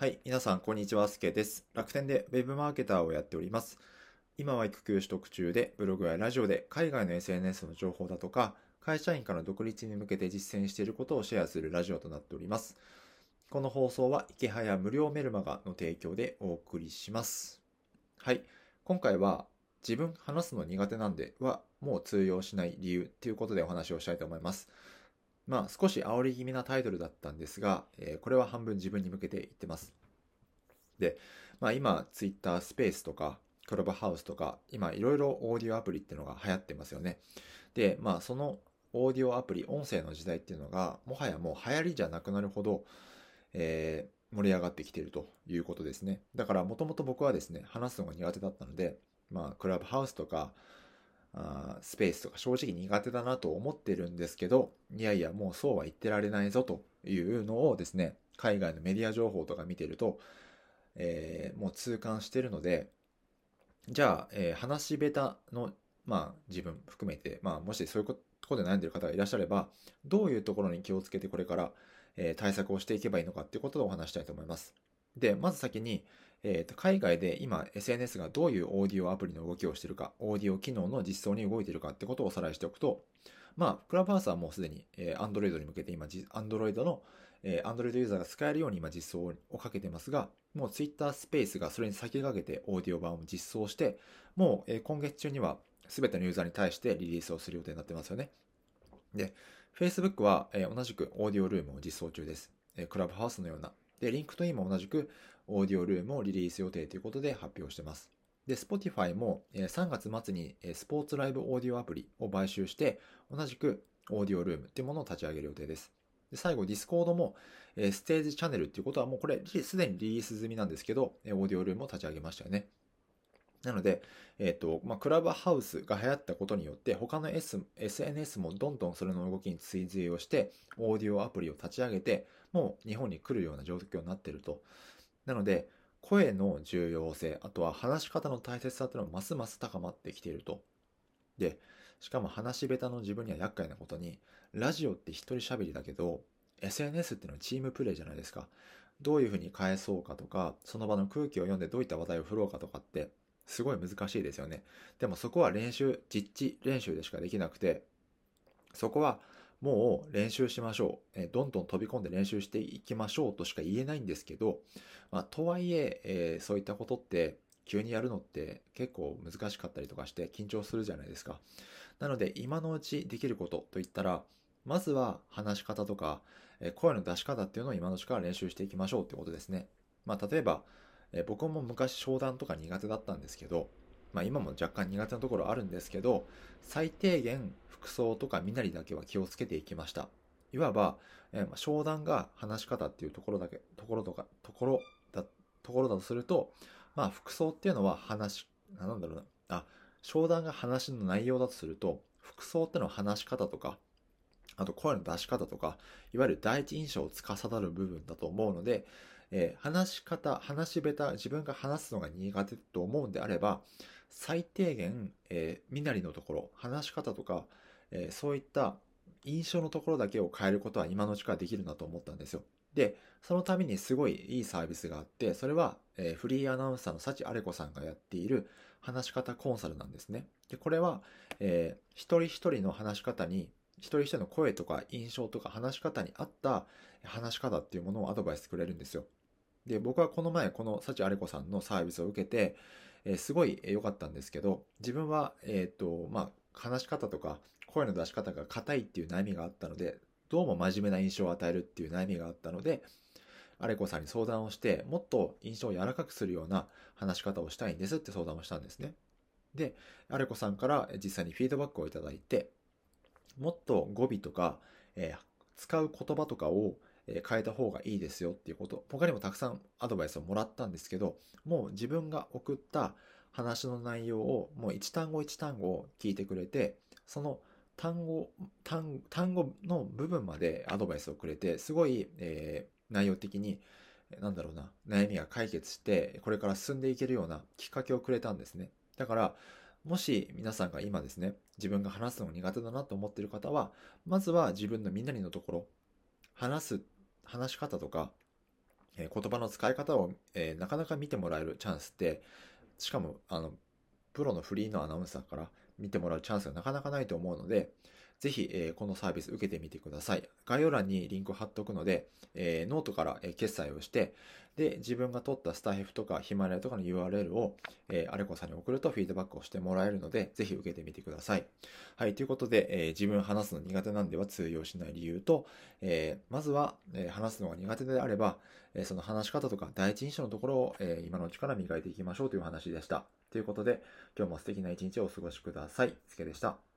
はい、皆さん、こんにちは、すけです。楽天で Web マーケターをやっております。今は育休取得中で、ブログやラジオで海外の SNS の情報だとか、会社員から独立に向けて実践していることをシェアするラジオとなっております。この放送は、池早無料メルマガの提供でお送りします。はい、今回は、自分話すの苦手なんでは、もう通用しない理由ということでお話をしたいと思います。まあ少し煽り気味なタイトルだったんですが、えーこれは半分自分に向けて言ってます。で、まあ今 Twitter スペースとかクラブハウスとか今いろいろオーディオアプリっていうのが流行ってますよね。で、まあそのオーディオアプリ、音声の時代っていうのがもはやもう流行りじゃなくなるほど、えー盛り上がってきているということですね。だからもともと僕はですね、話すのが苦手だったので、まあクラブハウスとかスペースとか正直苦手だなと思ってるんですけど、いやいやもうそうは言ってられないぞというのをですね、海外のメディア情報とか見てると、えーもう痛感してるので、じゃあ、えー話し下手の、まあ自分含めて、まあもしそういうことで悩んでる方がいらっしゃれば、どういうところに気をつけてこれから、えー対策をしていけばいいのかっていうことをお話したいと思います。で、まず先に、えーと海外で今 SNS がどういうオーディオアプリの動きをしているか、オーディオ機能の実装に動いているかってことをおさらいしておくと、まあ、クラブハウスはもうすでに、えー Android に向けて今、Android の、えー Android ユーザーが使えるように今実装をかけてますが、もう Twitter スペースがそれに先駆けてオーディオ版を実装して、もう、えー今月中には全てのユーザーに対してリリースをする予定になってますよね。で、Facebook は、えー同じくオーディオルームを実装中です。えークラブハウスのような。で、リンクトインも同じくオーディオルームをリリース予定ということで発表してます。で、Spotify も3月末にスポーツライブオーディオアプリを買収して、同じくオーディオルームっていうものを立ち上げる予定です。で最後、Discord もえステージチャンネルっていうことはもうこれすでにリリース済みなんですけど、えオーディオルームを立ち上げましたよね。なので、えっ、と、まあ、クラブハウスが流行ったことによって、他の、S、SNS もどんどんそれの動きに追随をして、オーディオアプリを立ち上げて、もう日本に来るような状況になっていると。なので、声の重要性、あとは話し方の大切さというのはますます高まってきていると。で、しかも話し下手の自分には厄介なことに、ラジオって一人喋りだけど、SNS っていうのはチームプレイじゃないですか。どういうふうに返そうかとか、その場の空気を読んでどういった話題を振ろうかとかって、すごい難しいですよね。でもそこは練習、実地練習でしかできなくて、そこはもう練習しましょう。えどんどん飛び込んで練習していきましょうとしか言えないんですけど、まあ、とはいええーそういったことって急にやるのって結構難しかったりとかして緊張するじゃないですか。なので今のうちできることといったら、まずは話し方とか、え声の出し方っていうのを今のうちから練習していきましょうってことですね。まあ、例えば、え僕も昔商談とか苦手だったんですけど、まあ、今も若干苦手なところあるんですけど、最低限服装とか身なりだけは気をつけていきました。いわば、えーまあ商談が話し方っていうところだけ、ところとか、ところだ、ところだとすると、まあ服装っていうのは話、なんだろうな、あ、商談が話の内容だとすると、服装ってのは話し方とか、あと声の出し方とか、いわゆる第一印象を司る部分だと思うので、えー話し方、話し下手、自分が話すのが苦手と思うんであれば、最低限、えー身なりのところ、話し方とか、えーそういった印象のところだけを変えることは今のうちからできるなと思ったんですよ。で、そのためにすごいいいサービスがあって、それは、えーフリーアナウンサーの幸あれ子さんがやっている話し方コンサルなんですね。で、これは、えー一人一人の話し方に、一人一人の声とか印象とか話し方に合った話し方っていうものをアドバイスくれるんですよ。で、僕はこの前この幸あれ子さんのサービスを受けて、えーすごいえー良かったんですけど、自分は、えっ、と、まあ、話し方とか声の出し方が硬いっていう悩みがあったので、どうも真面目な印象を与えるっていう悩みがあったので、アレコさんに相談をして、もっと印象を柔らかくするような話し方をしたいんですって相談をしたんですね。で、アレコさんから実際にフィードバックをいただいて、もっと語尾とか、えー使う言葉とかを変えた方がいいですよっていうこと、他にもたくさんアドバイスをもらったんですけど、もう自分が送った話の内容をもう一単語一単語を聞いてくれて、その単語、単単語の部分までアドバイスをくれて、すごい、えー内容的に、なんだろうな、悩みが解決して、これから進んでいけるようなきっかけをくれたんですね。だから、もし皆さんが今ですね、自分が話すの苦手だなと思っている方は、まずは自分のみんなにのところ、話す、話し方とか、えー、言葉の使い方を、えー、なかなか見てもらえるチャンスって、しかも、あの、プロのフリーのアナウンサーから見てもらうチャンスがなかなかないと思うので、ぜひ、えー、このサービス受けてみてください。概要欄にリンク貼っておくので、えー、ノートから、え決済をして、で、自分が取ったスタエフとかヒマラヤとかの URL を、えー、アレコさんに送るとフィードバックをしてもらえるので、ぜひ受けてみてください。はい、ということで、えー、自分話すの苦手なんでは通用しない理由と、えー、まずは、え話すのが苦手であれば、えその話し方とか第一印象のところを、え今のうちから磨いていきましょうという話でした。ということで、今日も素敵な一日をお過ごしください。つけでした。